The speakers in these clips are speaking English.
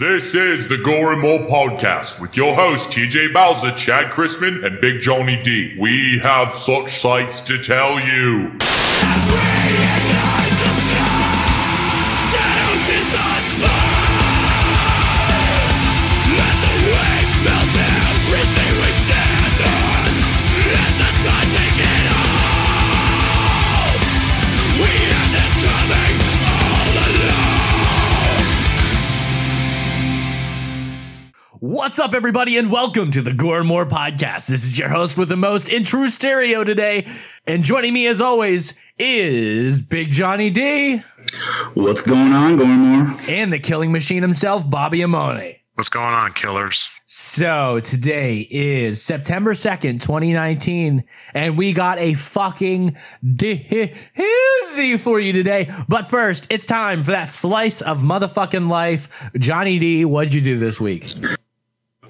This is the Gore and More podcast with your hosts TJ Bowser, Chad Chrisman, and Big Johnny D. We have such sights to tell you. What's up, everybody, and welcome to the Gore and More podcast. This is your host with the most in true stereo today, and joining me as always is Big Johnny D What's going on, Gormore? and the killing machine himself, Bobby Amone. What's going on, killers? So today is September 2nd, 2019, and we got a fucking doozy for you today. But first, it's time for that slice of motherfucking life. Johnny D, what'd you do this week?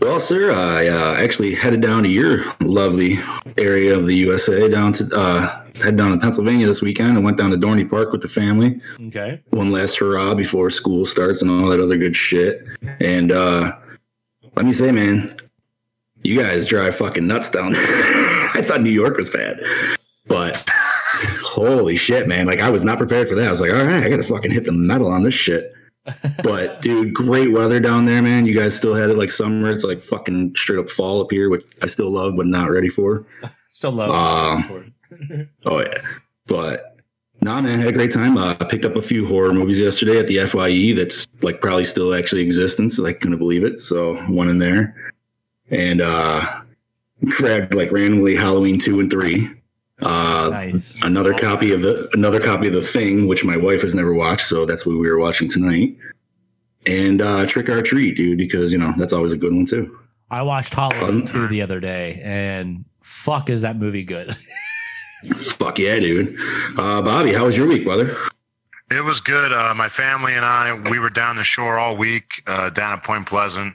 Well, sir, I uh, actually headed down to your lovely area of the USA, down to uh, head down to Pennsylvania this weekend. I went down to Dorney Park with the family. Okay. One last hurrah before school starts and all that other good shit. And uh, let me say, man, you guys drive fucking nuts down there. I thought New York was bad, but holy shit, man! Like I was not prepared for that. I was like, all right, I got to fucking hit the metal on this shit. But dude, great weather down there, man. You guys still had it like summer. It's like fucking straight up fall up here, which I still love, but not ready for. Still love Um, Oh yeah, but nah, man, had a great time. Uh, picked up a few horror movies yesterday at the FYE. That's like probably still actually existence. I couldn't believe it. So one in there, and uh, grabbed like randomly Halloween two and three. Uh, Nice. another copy of the another copy of the Thing, which my wife has never watched, so that's what we were watching tonight. And uh, Trick or Treat, dude, because you know that's always a good one too. I watched Halloween 2 the other day, and fuck, is that movie good? Fuck yeah, dude. Uh, Bobby, how was your week, brother? It was good. Uh, my family and I, we were down the shore all week, uh, down at Point Pleasant.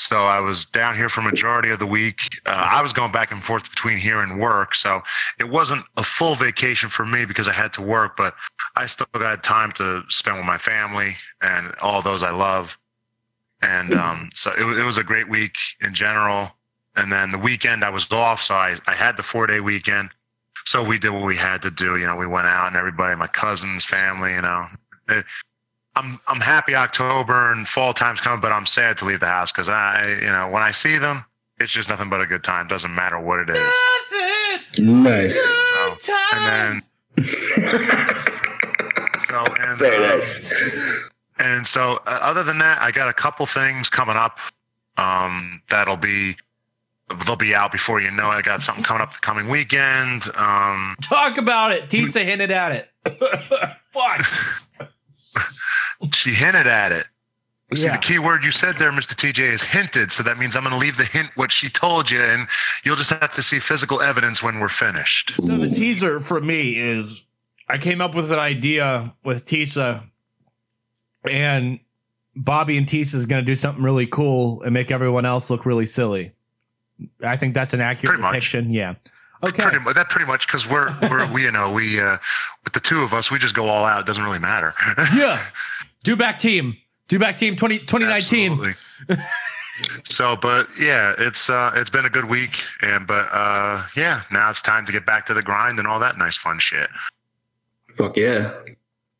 So I was down here for majority of the week. Uh, I was going back and forth between here and work, so it wasn't a full vacation for me because I had to work, but I still got time to spend with my family and all those I love. And um, so it, it was a great week in general. And then the weekend I was off, so I, I had the four day weekend. So we did what we had to do. You know, we went out and everybody, my cousins, family. You know, Eh, I'm I'm happy October and fall time's coming, but I'm sad to leave the house because I, you know, when I see them, it's just nothing but a good time. Doesn't matter what it is. Nice. So and then so and Very um, nice. and so, uh, other than that, I got a couple things coming up um, that'll be they'll be out before you know it. I got something coming up the coming weekend. Um, Talk about it. Tisa hinted at it. fuck. she hinted at it. See, Yeah. the key word you said there, Mr. TJ, is hinted. So that means I'm going to leave the hint what she told you, and you'll just have to see physical evidence when we're finished. So the teaser for me is I came up with an idea with Tisa and Bobby and Tisa is going to do something really cool and make everyone else look really silly. I think that's an accurate depiction. Yeah. Okay. Pretty much, that pretty much because we're we're we you know we uh, with the two of us we just go all out. It doesn't really matter. yeah. Do back team. Do back team 20, 2019. Absolutely. so, but yeah, it's uh, it's been a good week, and but uh, yeah, now it's time to get back to the grind and all that nice fun shit. Fuck yeah.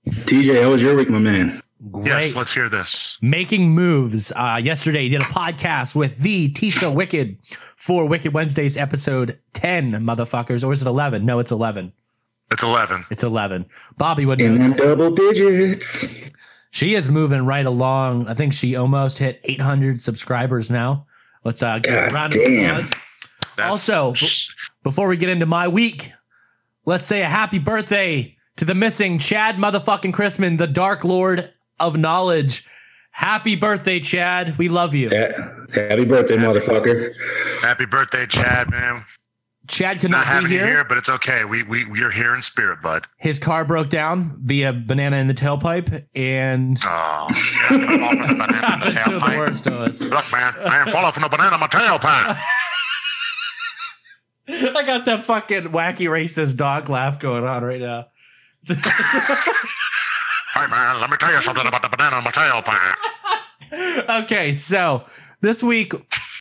TJ, how was your week, my man? Great. Yes, let's hear this. making moves. Uh, yesterday, did a podcast with the Tisha Wicked for Wicked Wednesdays episode 10, motherfuckers. Or is it 11? No, it's 11. It's eleven. It's 11. Bobby would In know. them double digits. She is moving right along. I think she almost hit 800 subscribers now. Let's uh, give her a God round of applause. That's- Also, Before we get into my week, let's say a happy birthday to the missing Chad motherfucking Chrisman, the Dark Lord of Knowledge. Happy birthday, Chad. We love you. Yeah. Happy birthday, motherfucker. happy birthday, Chad, man. Chad could Not not be having you here. here, but it's okay. We we we're here in spirit, bud. His car broke down via banana in the tailpipe, and Oh, yeah, fall off from the banana in the That's the tailpipe. worst to us. Look, man, I ain't fall off from the banana in my tailpipe. I got that fucking wacky racist dog laugh going on right now. Hey, man, let me tell you something about the banana in my tailpipe. okay, so this week,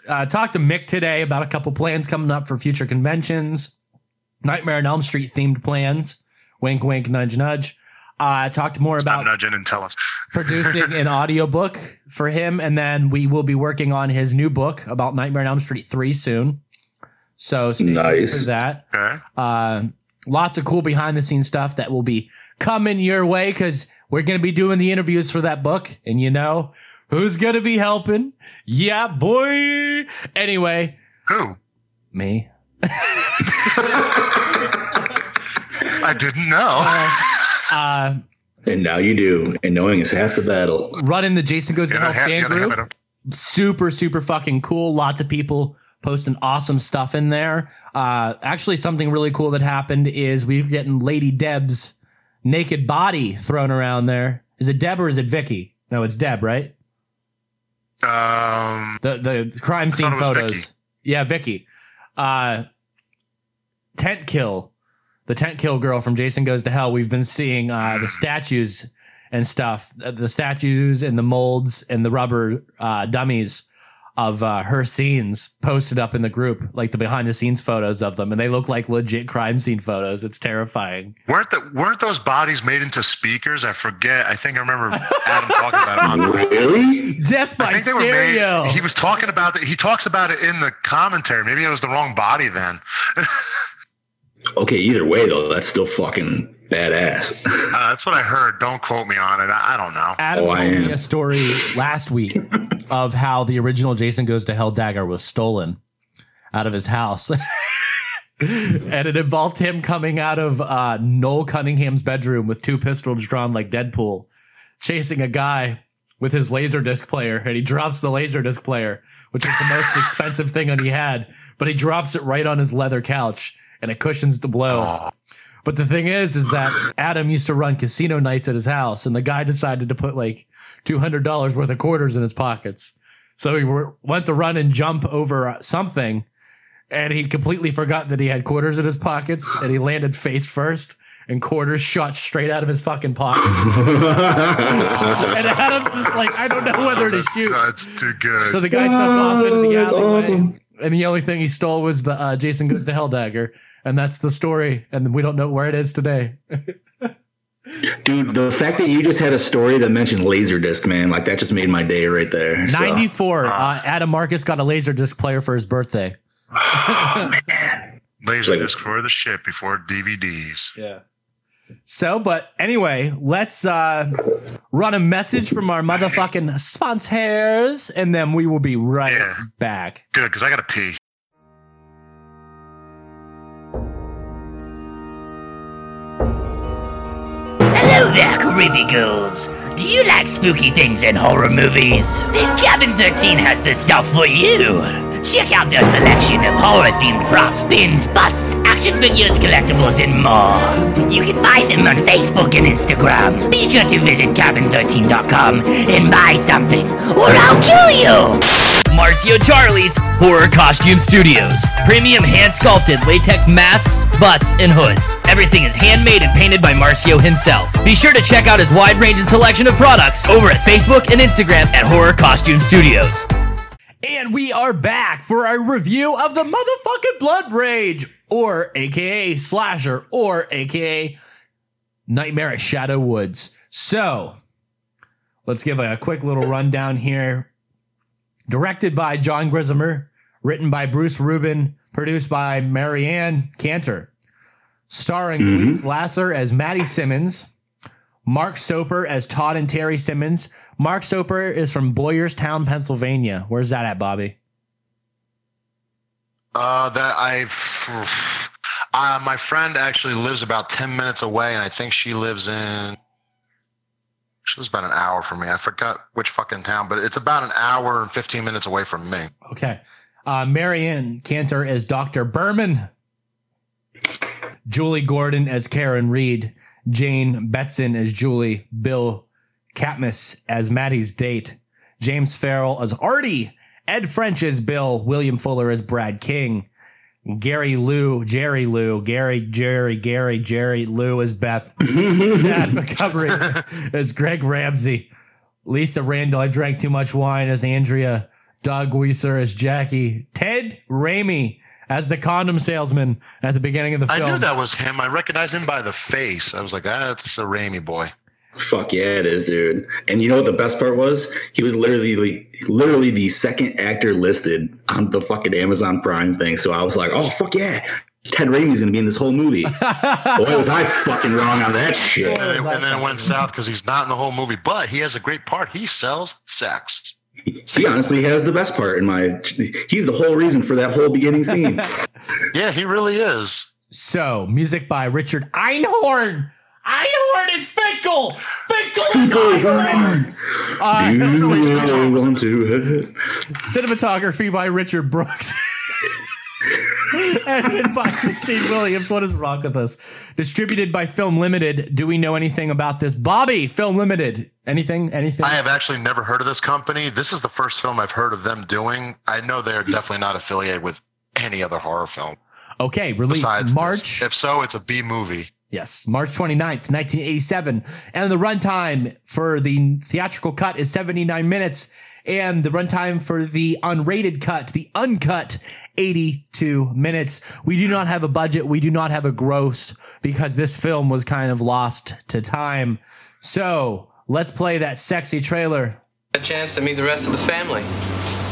uh, talked to Mick today about a couple plans coming up for future conventions, Nightmare on Elm Street themed plans. Wink, wink, nudge, nudge. Uh, I talked more Stop about nudging and tell us. producing an audiobook for him, and then we will be working on his new book about Nightmare on Elm Street 3 soon. So stay tuned Nice. for that. Okay. Uh, lots of cool behind the scenes stuff that will be coming your way because we're going to be doing the interviews for that book. And you know who's going to be helping? Yeah, boy. Anyway, Who? me. I didn't know. Uh, And now you do. And knowing is half the battle. running the Jason Goes to Hell ha- fan group. super super fucking cool lots of people posting awesome stuff in there uh actually something really cool that happened is we're getting lady deb's naked body thrown around there. Is it deb or is it vicky? No it's deb right? Um, the the crime scene thought it was photos. Vicky. yeah vicky. Uh tent kill. The tent kill girl from jason goes to hell. We've been seeing uh the statues and stuff. The statues and the molds and the rubber uh dummies of uh, her scenes posted up in the group like the behind the scenes photos of them and they look like legit crime scene photos it's terrifying weren't the, weren't those bodies made into speakers? I forget. I think I remember Adam talking about it. Really? death I by think they were stereo made. He was talking about it. He talks about it in the commentary. Maybe it was the wrong body then. Okay, either way though, that's still fucking badass. Uh, that's what I heard. Don't quote me on it. I, I don't know. Adam Oh, I told me a story last week of how the original Jason Goes to Hell dagger was stolen out of his house. and it involved him coming out of uh, Noel Cunningham's bedroom with two pistols drawn like Deadpool, chasing a guy with his Laserdisc player. And he drops the Laserdisc player, which is the most expensive thing that he had, but he drops it right on his leather couch and it cushions the blow. Oh, But the thing is, is that Adam used to run casino nights at his house, and the guy decided to put like two hundred dollars worth of quarters in his pockets. So he went to run and jump over something, and he completely forgot that he had quarters in his pockets, and he landed face first, and quarters shot straight out of his fucking pocket. and Adam's just like, I don't know whether to shoot. that's too good. So the guy took off into the Oh, alleyway, awesome. and the only thing he stole was the uh, Jason Goes to Hell dagger, and that's the story. And we don't know where it is today. Dude, the fact that you just had a story that mentioned Laserdisc, man, like that just made my day right there. So. 94. Uh, Adam Marcus got a laser disc player for his birthday. Laser Like- disc for the shit before DVDs. Yeah. So, but anyway, let's uh run a message from our motherfucking sponsors, and then we will be right Yeah. back. Good, because I got to pee. Creepy ghouls. Do you like spooky things and horror movies? Then Cabin 13 has the stuff for you. Check out their selection of horror-themed props, pins, busts, action figures, collectibles, and more. You can find them on Facebook and Instagram. Be sure to visit cabin13.com and buy something, or I'll kill you! Marcio Charlie's Horror Costume Studios. Premium hand sculpted latex masks, butts, and hoods. Everything is handmade and painted by Marcio himself. Be sure to check out his wide range and selection of products over at Facebook and Instagram at Horror Costume Studios. And we are back for our review of the motherfucking Blood Rage, or AKA Slasher, or AKA Nightmare at Shadow Woods. So, let's give a quick little rundown here. Directed by John Grissmer, written by Bruce Rubin, produced by Marianne Kanter. Starring Mhm. Louise Lasser as Maddie Simmons, Mark Soper as Todd and Terry Simmons. Mark Soper is from Boyerstown, Pennsylvania. Where's that at, Bobby? Uh, that I've. Uh, my friend actually lives about 10 minutes away, and I think she lives in. She lives about an hour from me. I forgot which fucking town, but it's about an hour and 15 minutes away from me. Okay. Uh, Marianne Kanter as Dr. Berman. Julie Gordon as Karen Reed. Jayne Bentzen as Julie. Bill Cakmis as Maddie's date. James Farrell as Artie. Ed French as Bill. William Fuller as Brad King. Gary Lou, Jerry Lou, Gary, Jerry, Gary, Jerry, Lou as Beth. Chad McCovery as Greg Ramsey. Lisa Randall, I drank too much wine as Andrea. Doug Weiser as Jackie. Ted Raimi as the condom salesman at the beginning of the film. I knew that was him. I recognized him by the face. I was like, ah, that's a Raimi boy. Fuck yeah, it is, dude. And you know what the best part was? He was literally like, literally the second actor listed on the fucking Amazon Prime thing. So I was like, oh fuck yeah, Ted Raimi's gonna be in this whole movie. Boy, was I fucking wrong on that shit. And, it- and then it went south because he's not in the whole movie, but he has a great part. He sells sex. He honestly has the best part in my. He's the whole reason for that whole beginning scene. Yeah, he really is. So, music by Richard Einhorn. Einhorn is Finkel. Finkel is Goes Einhorn. on. Uh, You really want to? cinematography by Richard Brooks. Edited by Christine Williams. What is wrong with us? Distributed by Film Limited. Do we know anything about this? Bobby, Film Limited. Anything? Anything? I have actually never heard of this company. This is the first film I've heard of them doing. I know they're definitely not affiliated with any other horror film okay, released besides March. This. If so, it's a B movie. Yes, March 29th, 1987. And the runtime for the theatrical cut is 79 minutes. And the runtime for the unrated cut, the uncut, 82 minutes. We do not have a budget. We do not have a gross because this film was kind of lost to time. So let's play that sexy trailer. A chance to meet the rest of the family.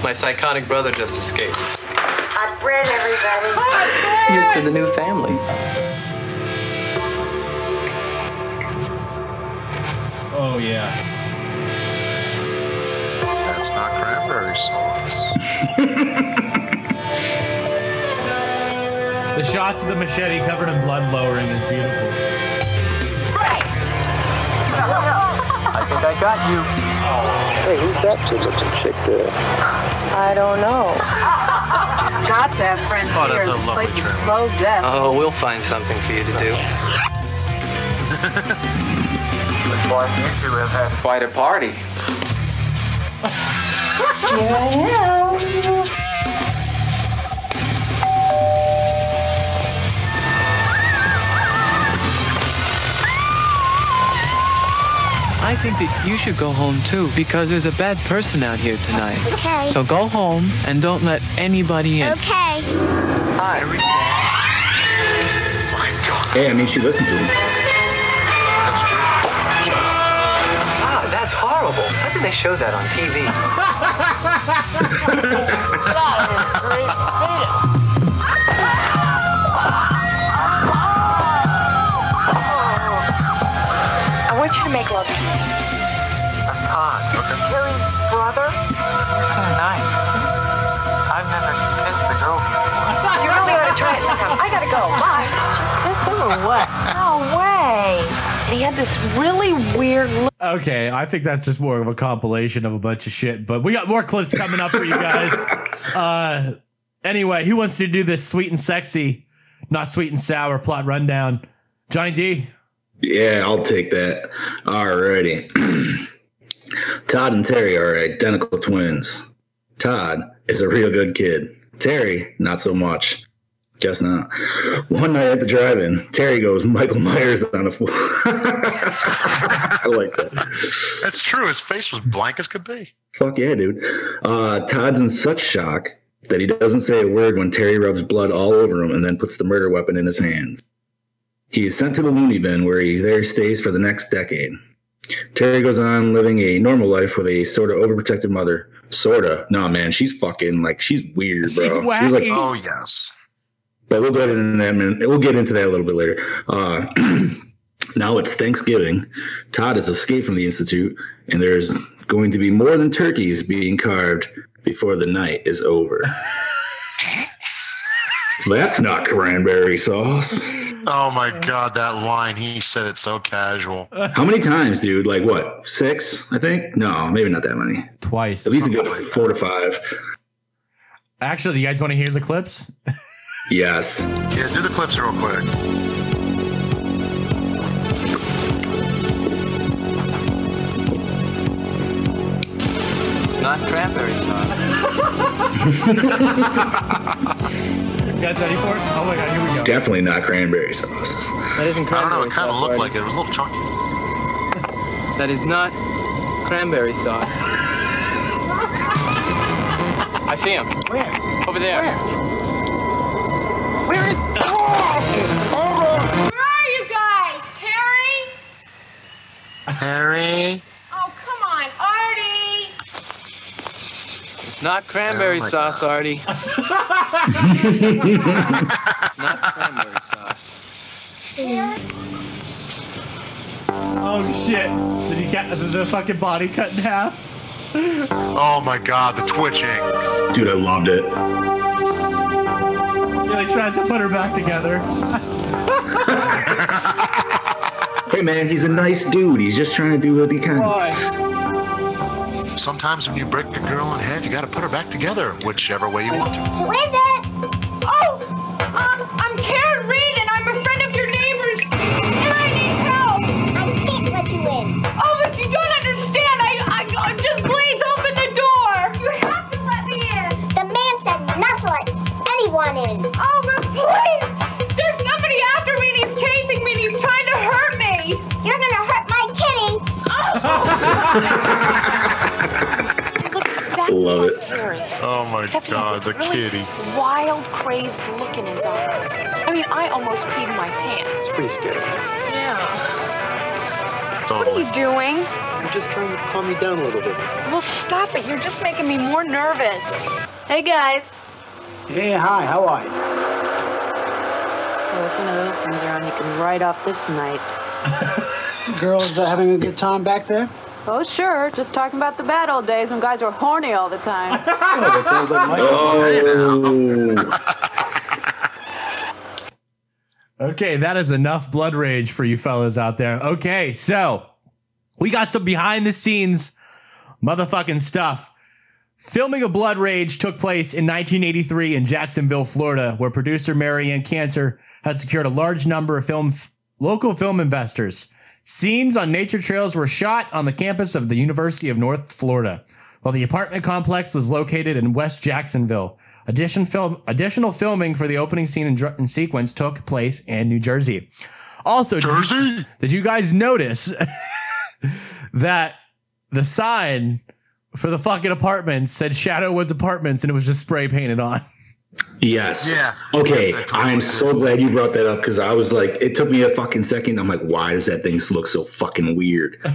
My psychotic brother just escaped. Hot bread, everybody. Here's to the new family. Oh, yeah. That's not cranberry sauce. The shots of the machete covered in blood lowering is beautiful. I think I got you. Hey, who's that good-looking chick there? I don't know. Got to have friends Oh, here. that's a This lovely place is slow death. Oh, we'll find something for you to do. Boy, you two have had Quite a party. I think that you should go home too because there's a bad person out here tonight. Okay. So go home and don't let anybody in. Okay. Hi. Hey, I mean, she listened to him. Horrible. How did they show that on TV? I want you to make love to me. I'm hot. Terry's brother? You're so nice. I've never kissed the girl before. You really ought to try it sometime. I gotta go. Bye. Kiss him or what? No way. And he had this really weird look. Okay, I think that's just more of a compilation of a bunch of shit, but we got more clips coming up for you guys. Uh, anyway, who wants to do this sweet and sexy, not sweet and sour plot rundown? Johnny D. Yeah, I'll take that. Alrighty. Todd and Terry are identical twins. Todd is a real good kid. Terry, not so much. Just not. One night at the drive-in, Terry goes Michael Myers on a fool. I like that. That's true. His face was blank as could be. Fuck yeah, dude. Uh, Todd's in such shock that he doesn't say a word when Terry rubs blood all over him and then puts the murder weapon in his hands. He is sent to the loony bin where he there stays for the next decade. Terry goes on living a normal life with a sort of overprotective mother. Sorta. Nah, man, she's fucking like she's weird, bro. She's She's like, wacky. Oh yes. But we'll get into that. Man. We'll get into that a little bit later. Uh, now it's Thanksgiving. Todd has escaped from the institute, and there's going to be more than turkeys being carved before the night is over. That's not cranberry sauce. Oh my god, that line. He said it so casual. How many times, dude? Like what? Six? I think. No, maybe not that many. Twice. At least a good four to five. Actually, do you guys want to hear the clips? Yes. Yeah, do the clips real quick. It's not cranberry sauce. You guys ready for it? Oh my god, here we go. Definitely not cranberry sauce. That isn't I don't know. cranberry It kind of sauce. looked Artie. like it. It was a little chunky. That is not cranberry sauce. I see him. Where? Over there. Where? Where is? Where are you guys? Terry? Harry. Oh, come on, Artie. It's not cranberry Oh sauce, God. Artie. it's not cranberry sauce. Oh shit! Did he get the, the fucking body cut in half? Oh my God, the twitching. Dude, I loved it. He like tries to put her back together. Hey man, he's a nice dude. He's just trying to do what he can. Why? Sometimes when you break a girl in half, you got to put her back together, whichever way you want to. Who is it? Oh, um, I'm Karen Reed, Love it. Oh my Except God, the really kitty. wild, crazed look in his eyes. I mean, I almost peed my pants. It's pretty scary. Yeah. What are you doing? I'm just trying to calm you down a little bit. Well, stop it. You're just making me more nervous. Hey, guys. Hey, hi, how are you? Well, if one of those things are on, you can write off this night. Girls uh, having a good time back there? Oh, sure. Just talking about the bad old days when guys were horny all the time. Oh, that sounds like my Oh, Okay, that is enough blood rage for you fellas out there. Okay, so we got some behind the scenes motherfucking stuff. Filming of Blood Rage took place in 1983 in Jacksonville, Florida, where producer Marianne Kanter had secured a large number of film local film investors. Scenes on nature trails were shot on the campus of the University of North Florida, while the apartment complex was located in West Jacksonville. Addition film, additional filming for the opening scene and, dr- and sequence took place in New Jersey. Also, did Jersey? did you guys notice that the sign for the fucking apartments said Shadow Woods Apartments and it was just spray painted on? yes. Yeah. Okay, Yes, I totally I'm so glad you brought that up because I was like, it took me a fucking second. I'm like, why does that thing look so fucking weird?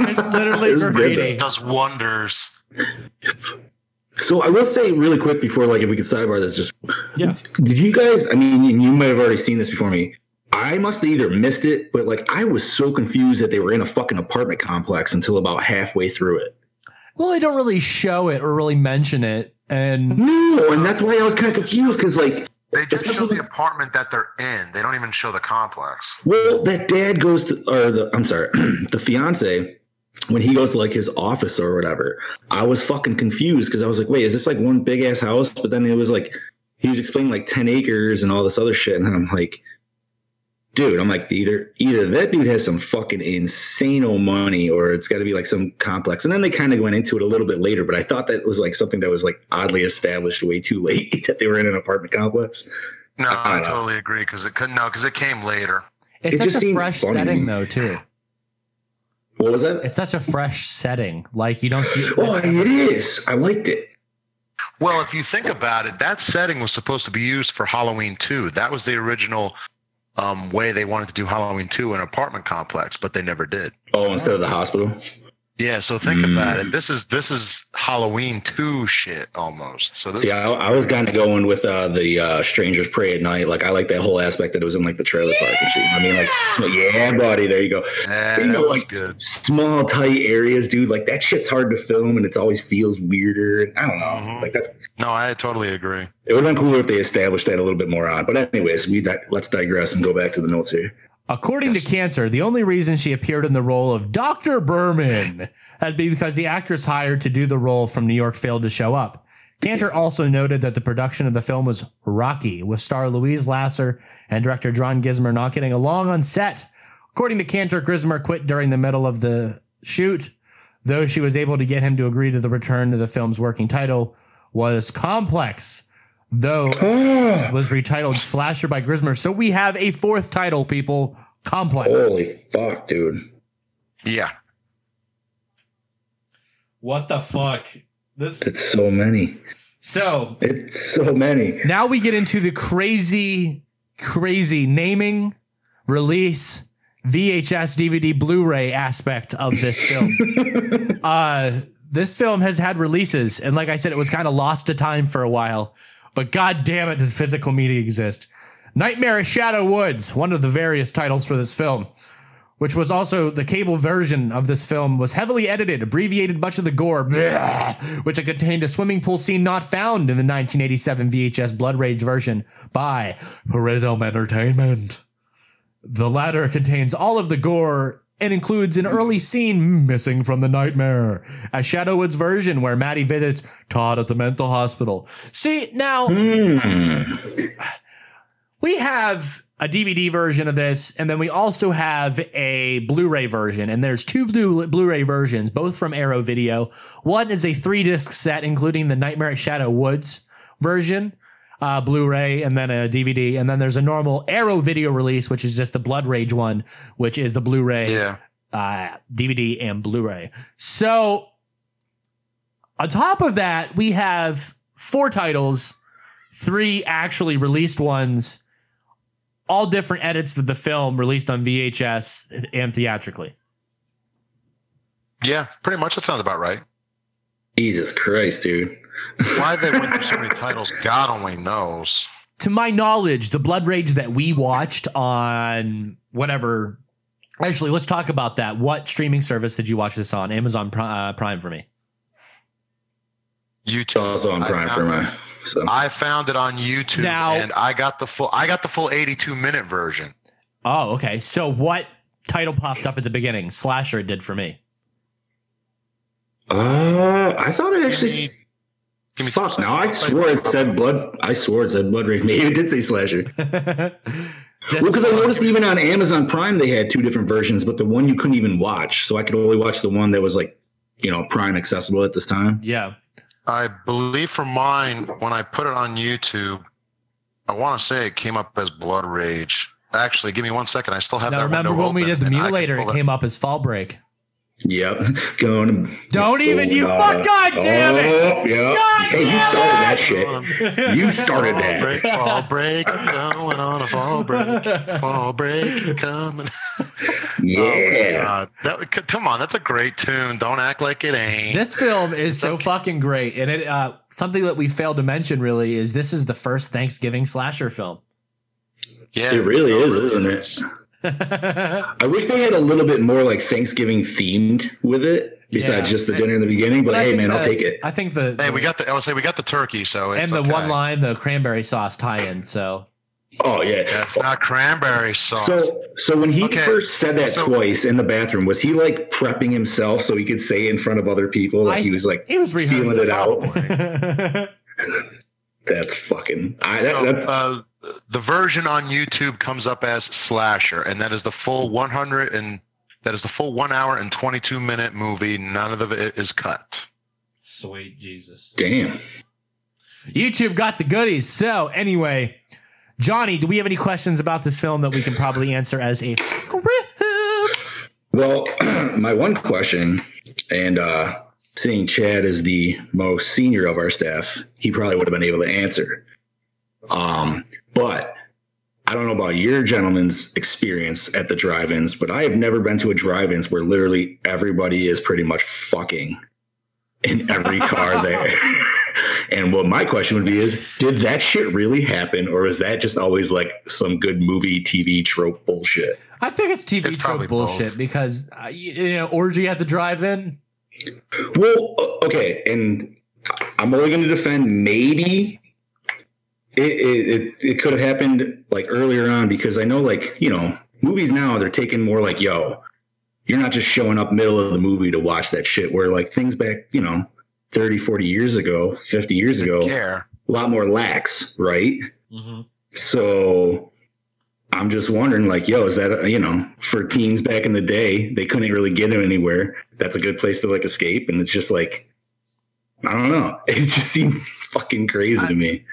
It's literally It's good, graffiti. Does wonders. So I will say really quick before, like, if we could sidebar this, just Yeah. did you guys? I mean, you might have already seen this before me. I must have either missed it, but like, I was so confused that they were in a fucking apartment complex until about halfway through it. Well, they don't really show it or really mention it. And No, and that's why I was kind of confused because, like, They just show the apartment that they're in. They don't even show the complex. Well, that dad goes to, or the, I'm sorry, the fiance, when he goes to like his office or whatever, I was fucking confused because I was like, wait, is this like one big ass house? But then it was like, he was explaining like 10 acres and all this other shit. And I'm like, dude, I'm like, either, either that dude has some fucking insane money or it's got to be like some complex. And then they kind of went into it a little bit later, but I thought that was like something that was like oddly established way too late that they were in an apartment complex. No, I I, don't know. totally agree because it couldn't. No, because it came later. it's It such just a fresh funny. setting, though, too. What was that? It's such a fresh setting. Like, you don't see Oh, it is. I liked it. Well, if you think about it, that setting was supposed to be used for Halloween 2. That was the original um, way they wanted to do Halloween 2 in an apartment complex, but they never did. Oh, instead of the hospital. Yeah, so think Mm. about it. This is this is Halloween 2 shit almost. So this See, I, I was kind of going with uh, the uh, Strangers Prey at Night. Like, I like that whole aspect that it was in like the trailer park and shit. I mean, like, yeah, buddy, there you go. yeah, you know, like good. small, tight areas, dude. Like that shit's hard to film, and it's always feels weirder. I don't know. Mhm. Like that's No, I totally agree. it would have been cooler if they established that a little bit more on. But anyways, we di- let's digress and go back to the notes here. According to Kanter, the only reason she appeared in the role of Dr. Berman had been because the actress hired to do the role from New York failed to show up. Kanter also noted that the production of the film was rocky, with star Louise Lasser and director John Grissmer not getting along on set. According to Kanter, Grissmer quit during the middle of the shoot, though she was able to get him to agree to the return to the film's working title was Complex, though it was retitled Slasher by Grissmer. So we have a fourth title, people. Complex. Holy fuck, dude. Yeah. What the fuck? This It's so many. so It's so many. now we get into the crazy, crazy naming, release, VHS, DVD, Blu-ray aspect of this film. uh, this film has had releases, and like I said, it was kind of lost to time for a while. But god damn it, does physical media exist? Nightmare of Shadow Woods, one of the various titles for this film, which was also the cable version of this film, was heavily edited, abbreviated much of the gore, bleh, which contained a swimming pool scene not found in the 1987 VHS Blood Rage version by Prism Entertainment. The latter contains all of the gore and includes an early scene missing from the nightmare, a Shadowwoods version where Maddie visits Todd at the mental hospital. See, now Hmm. we have a DVD version of this, and then we also have a Blu-ray version. And there's two Blu- Blu-ray versions, both from Arrow Video. One is a three-disc set, including the Nightmare at Shadow Woods version, uh, Blu-ray, and then a DVD. And then there's a normal Arrow Video release, which is just the Blood Rage one, which is the Blu-ray, Yeah. uh, DVD, and Blu-ray. So on top of that, we have four titles, three actually released ones, all different edits of the film released on VHS and theatrically. Yeah, pretty much. That sounds about right. Jesus Christ, dude. Why they went through so many titles, God only knows. To my knowledge, the Blood Rage that we watched on whatever. Actually, let's talk about that. What streaming service did you watch this on? Amazon Pri- uh, Prime for me. YouTube. Also on Prime for me. So. I found it on YouTube, Now- and I got the full. I got the full 82 minute version. Oh, okay. So what title popped up at the beginning? Slasher did for me. Uh, I thought it actually. me- give me two Fuck! seconds. Now I I'll swore it said blood. I swore it said blood rage. Maybe it did say slasher. Just- Well, because I noticed even on Amazon Prime they had two different versions, but the one you couldn't even watch, so I could only watch the one that was like, you know, Prime accessible at this time. yeah. I believe for mine, when I put it on YouTube, I want to say it came up as Blood Rage. Actually, give me one second. I still have Now that. remember window when we did the and I can mutilator? It came up as Fall Break. Yep, going. Don't even you going, fuck! God damn it! Oh, yeah. God hey, you started it! that shit. You started Fall that. break, fall break, I'm going on a fall break, fall break, coming. Yeah. Oh, That, come on, that's a great tune. Don't act like it ain't. This film is so fucking great, and it uh, something that we failed to mention really is this is the first Thanksgiving slasher film. yeah, It really is, isn't it? I wish they had a little bit more like Thanksgiving themed with it, besides Yeah. just the dinner in the beginning. But, I hey, think man, I'll take it. I think the, Hey, we got the. I would say we got the turkey, so it's and the okay. one line, the cranberry sauce tie-in. So Oh yeah. That's not cranberry sauce. So, so when he Okay, first said that so- twice in the bathroom, was he like prepping himself so he could say it in front of other people? Like I- he was like he was feeling it out. out. That's fucking. I, that, So, that's uh, the version on YouTube comes up as slasher, and that is the full 100 and that is the full one hour and 22 minute movie. None of it is cut. Sweet Jesus. damn. YouTube got the goodies. So anyway, Johnny, do we have any questions about this film that we can probably answer as a group? Well, my one question, and uh seeing Chad is the most senior of our staff, he probably would have been able to answer. Um, but I don't know about your gentleman's experience at the drive-ins, but I have never been to a drive-ins where literally everybody is pretty much fucking in every car there. and what my question would be is, did that shit really happen, or is that just always like some good movie TV trope bullshit? I think it's TV It's trope bullshit both. because uh, you, you know orgy at the drive-in. Well, okay, and I'm only going to defend maybe it, it, it, it could have happened like earlier on because I know, like, you know, movies now they're taking more like, yo, you're not just showing up middle of the movie to watch that shit. Where like things back, you know, 30, 40 years ago, 50 years ago, Care. a lot more lax, right? So I'm just wondering, like, yo, is that uh, you know, for teens back in the day, they couldn't really get him anywhere. That's a good place to like escape, and it's just like, I don't know. It just seemed fucking crazy to me.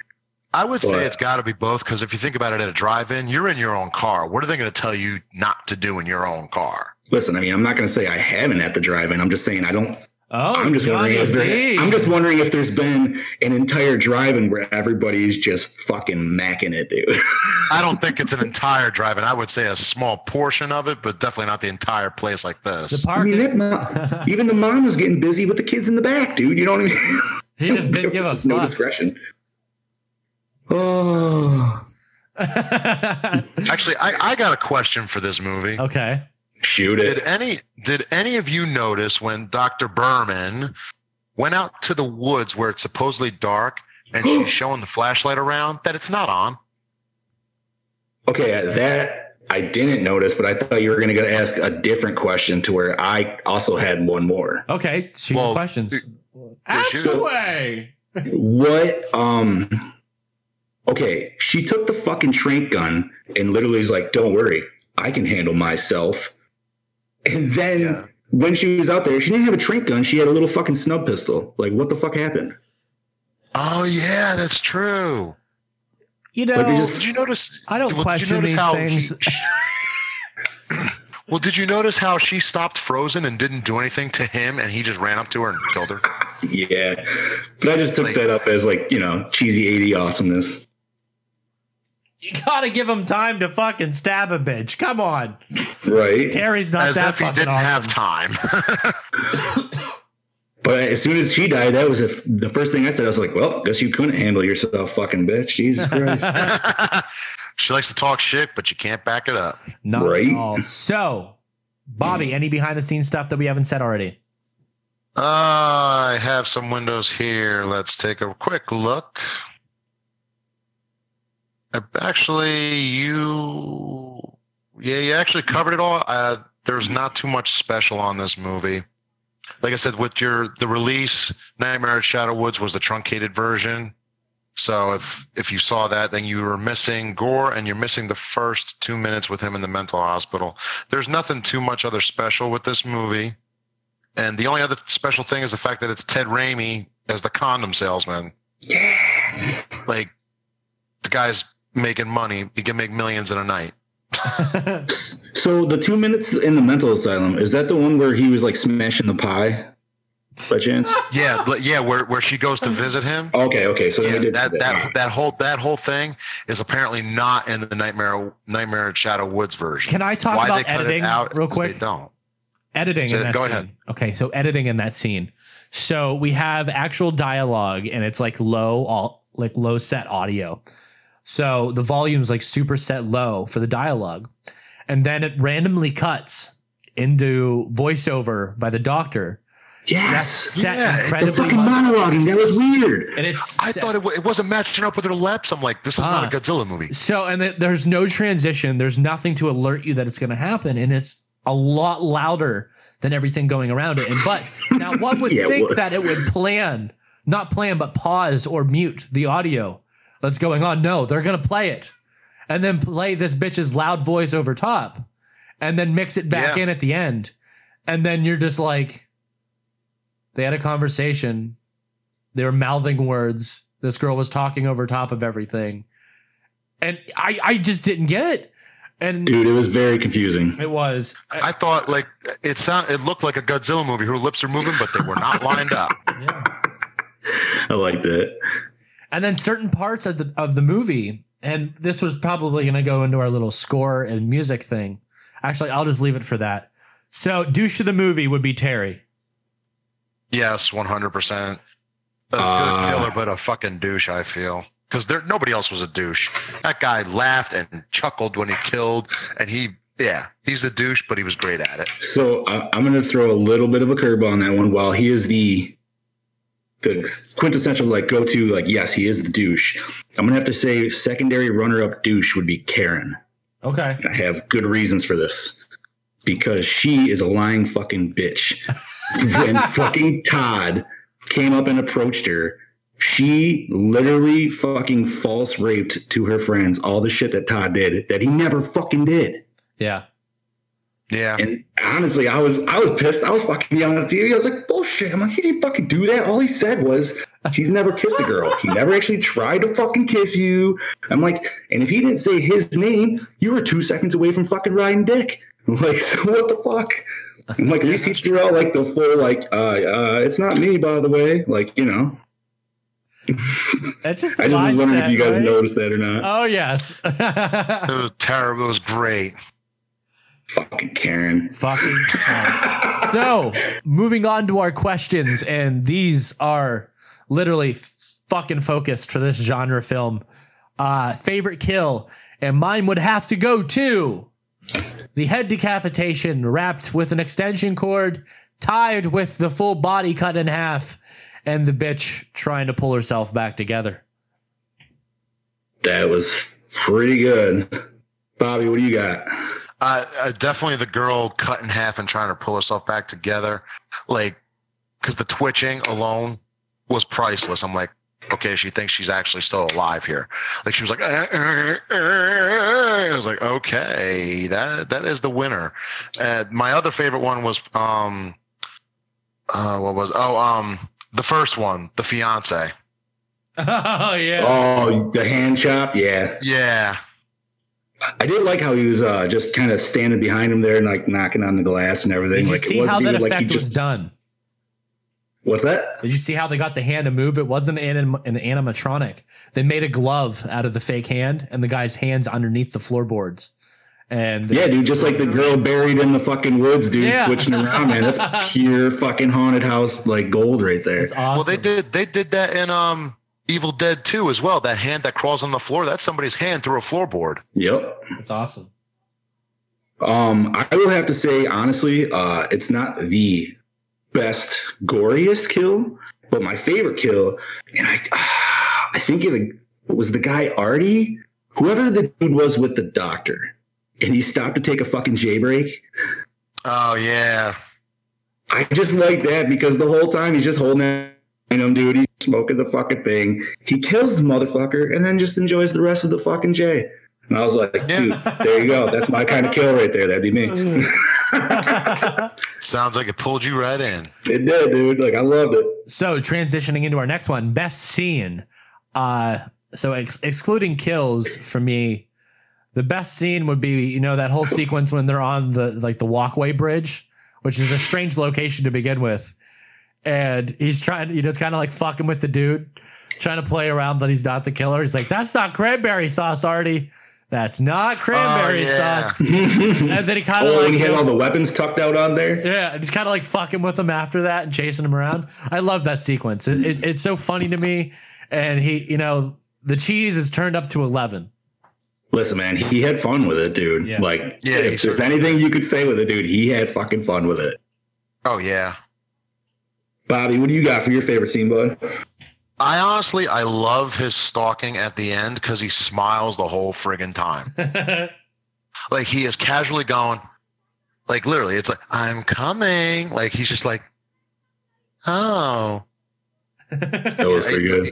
I would say it's got to be both because if you think about it at a drive-in, you're in your own car. What are they going to tell you not to do in your own car? Listen, I mean, I'm not going to say I haven't at the drive-in. I'm just saying I don't. Oh, I'm just wondering Johnny if there, D. I'm just wondering if there's been an entire drive-in where everybody's just fucking macking it, dude. I don't think it's an entire drive-in. I would say a small portion of it, but definitely not the entire place like this. the I park. mean, that mom, even the mom was getting busy with the kids in the back, dude. You know what I mean? He just didn't give a was no fuck. discretion. Oh, Actually, I, I got a question for this movie. okay. shoot it. Did it! any did any of you notice when Dr. Berman went out to the woods where it's supposedly dark and she's showing the flashlight around that it's not on? Okay, that I didn't notice, but I thought you were going to ask a different question to where I also had one more. Okay. Shoot Well, questions. Ask shoot. away. What? Um. Okay, she took the fucking trank gun and literally is like, "Don't worry, I can handle myself." And then Yeah. when she was out there, she didn't have a trank gun. She had a little fucking snub pistol. Like, what the fuck happened? Oh yeah, that's true. You know, But they just- Did you notice? I don't well, question did you notice these how things. She, well, did you notice how she stopped frozen and didn't do anything to him, and he just ran up to her and killed her? Yeah, but I just took Like- that up as like you know cheesy eighty awesomeness. You gotta give him time to fucking stab a bitch. Come on. Right. Terry's not As that if he didn't awesome. have time. But as soon as she died, that was the the first thing I said. I was like, "Well, guess you couldn't handle yourself, fucking bitch." Jesus Christ. she likes to talk shit, but you can't back it up. Not Right? at all. So, Bobby, any behind the scenes stuff that we haven't said already? Uh, I have some windows here. Let's take a quick look. Actually, you, yeah, you actually covered it all. Uh, there's not too much special on this movie. Like I said, with your the release, Nightmare at Shadow Woods was the truncated version. So if if you saw that, then you were missing gore, and you're missing the first two minutes with him in the mental hospital. There's nothing too much other special with this movie. And the only other special thing is the fact that it's Ted Raimi as the condom salesman. Yeah. Like the guy's making money. He can make millions in a night. so the two minutes in the mental asylum is that the one where he was like smashing the pie by chance? Yeah, but yeah, where where she goes to visit him. Okay, okay. So Yeah, that that. that that whole that whole thing is apparently not in the Nightmare Nightmare at Shadow Woods version. Can I talk Why about they editing out real quick? They don't. editing So in that go scene. ahead. Okay, so editing in that scene. So we have actual dialogue and it's like low all like low set audio. So the volume's like super set low for the dialogue. And then it randomly cuts into voiceover by the doctor. yes. set Yeah, the fucking much. monologuing. That was weird. And it's I thought it, w- it wasn't matching up with her lips. I'm like, this is Ah. not a Godzilla movie. So, and th- there's no transition. There's nothing to alert you that it's going to happen, and it's a lot louder than everything going around it. And but now, one would Yeah, think was. that it would plan, not plan, but pause or mute the audio that's going on. No, they're going to play it, and then play this bitch's loud voice over top, and then mix it back Yeah. in at the end, and then you're just like, they had a conversation. They were mouthing words. This girl was talking over top of everything and I I just didn't get it. And Dude, it was very confusing. it was I thought like it sound it looked like a Godzilla movie. Her lips are moving, but they were not lined up. yeah. I liked it. And then certain parts of the of the movie, and this was probably going to go into our little score and music thing. Actually, I'll just leave it for that. So, douche of the movie would be Terry. Yes, one hundred percent. A Uh, good killer, but a fucking douche. I feel because there nobody else was a douche. That guy laughed and chuckled when he killed, and he yeah, he's a douche, but he was great at it. So I, I'm going to throw a little bit of a curveball on that one. While he is the the quintessential like go to like yes he is the douche. I'm gonna have to say secondary runner up douche would be Karen. Okay. I have good reasons for this because she is a lying fucking bitch. when fucking Todd came up and approached her, she literally fucking false raped to her friends all the shit that Todd did that he never fucking did. Yeah. Yeah, And honestly, I was I was pissed. I was fucking yelling at the TV. I was like, bullshit. I'm like, he didn't fucking do that. All he said was he's never kissed a girl. He never actually tried to fucking kiss you. I'm like, and if he didn't say his name, you were two seconds away from fucking riding dick. Like, so what the fuck? I'm like, at least he threw out like the full like, uh, uh, it's not me, by the way. Like, you know. That's just I the just was wondering if you guys right? noticed that or not. Oh yes. It was terrible. It was great. Fucking Karen. Fucking. so, moving on to our questions, and these are literally fucking focused for this genre film. Uh, favorite kill, and mine would have to go to the head decapitation wrapped with an extension cord, tied with the full body cut in half, and the bitch trying to pull herself back together. That was pretty good. Bobby, what do you got? Uh, uh, definitely the girl cut in half and trying to pull herself back together, like because the twitching alone was priceless. I'm like, okay, she thinks she's actually still alive here. Like she was like, "Uh, uh, uh," I was like, okay, that that is the winner. Uh, my other favorite one was um, uh, what was oh um the first one, the fiance. Oh yeah. Oh, the hand chop? Yeah. Yeah, I did like how he was uh, just kind of standing behind him there and like knocking on the glass and everything. Did you like see it how that even like effect he was just done? What's that? Did you see how they got the hand to move? It wasn't an, anim- an animatronic. They made a glove out of the fake hand, and the guy's hands underneath the floorboards. And Yeah, dude, just like the girl buried in the fucking woods, dude, Yeah. twitching around, man. That's pure fucking haunted house like gold right there. it's awesome. well they did they did that in um Evil Dead 2 as well. That hand that crawls on the floor, that's somebody's hand through a floorboard. Yep. It's awesome. Um, I will have to say, honestly, uh, it's not the best, goriest kill, but my favorite kill, and I, I think it was the guy Artie, whoever the dude was with the doctor, and he stopped to take a fucking J break. Oh yeah. I just like that because the whole time he's just holding that him, dude. He's smoking the fucking thing. He kills the motherfucker and then just enjoys the rest of the fucking J. And I was like, dude, there you go. That's my kind of kill right there. That'd be me. Sounds like it pulled you right in. it did, dude. Like I loved it. So transitioning into our next one, best scene. Uh, so ex- excluding kills for me, the best scene would be you know that whole sequence when they're on the like the walkway bridge, which is a strange location to begin with, and he's trying. He just kind of like fucking with the dude, trying to play around that he's not the killer. He's like, "That's not cranberry sauce, Artie. That's not cranberry Oh, yeah. sauce." And then he kind of Oh, like when he had all the weapons tucked out on there. yeah, and he's kind of like fucking with him after that and chasing him around. I love that sequence. It, it, it's so funny to me. And he, you know, the cheese is turned up to 11. Listen, man, he had fun with it, dude. Yeah. Like, Yeah, if there's anything you could say with it, dude, he had fucking fun with it. Oh yeah. Bobby, what do you got for your favorite scene, bud? I honestly I love his stalking at the end because he smiles the whole friggin' time. like he is casually going, like literally, it's like, I'm coming. Like he's just like, oh. That was pretty good.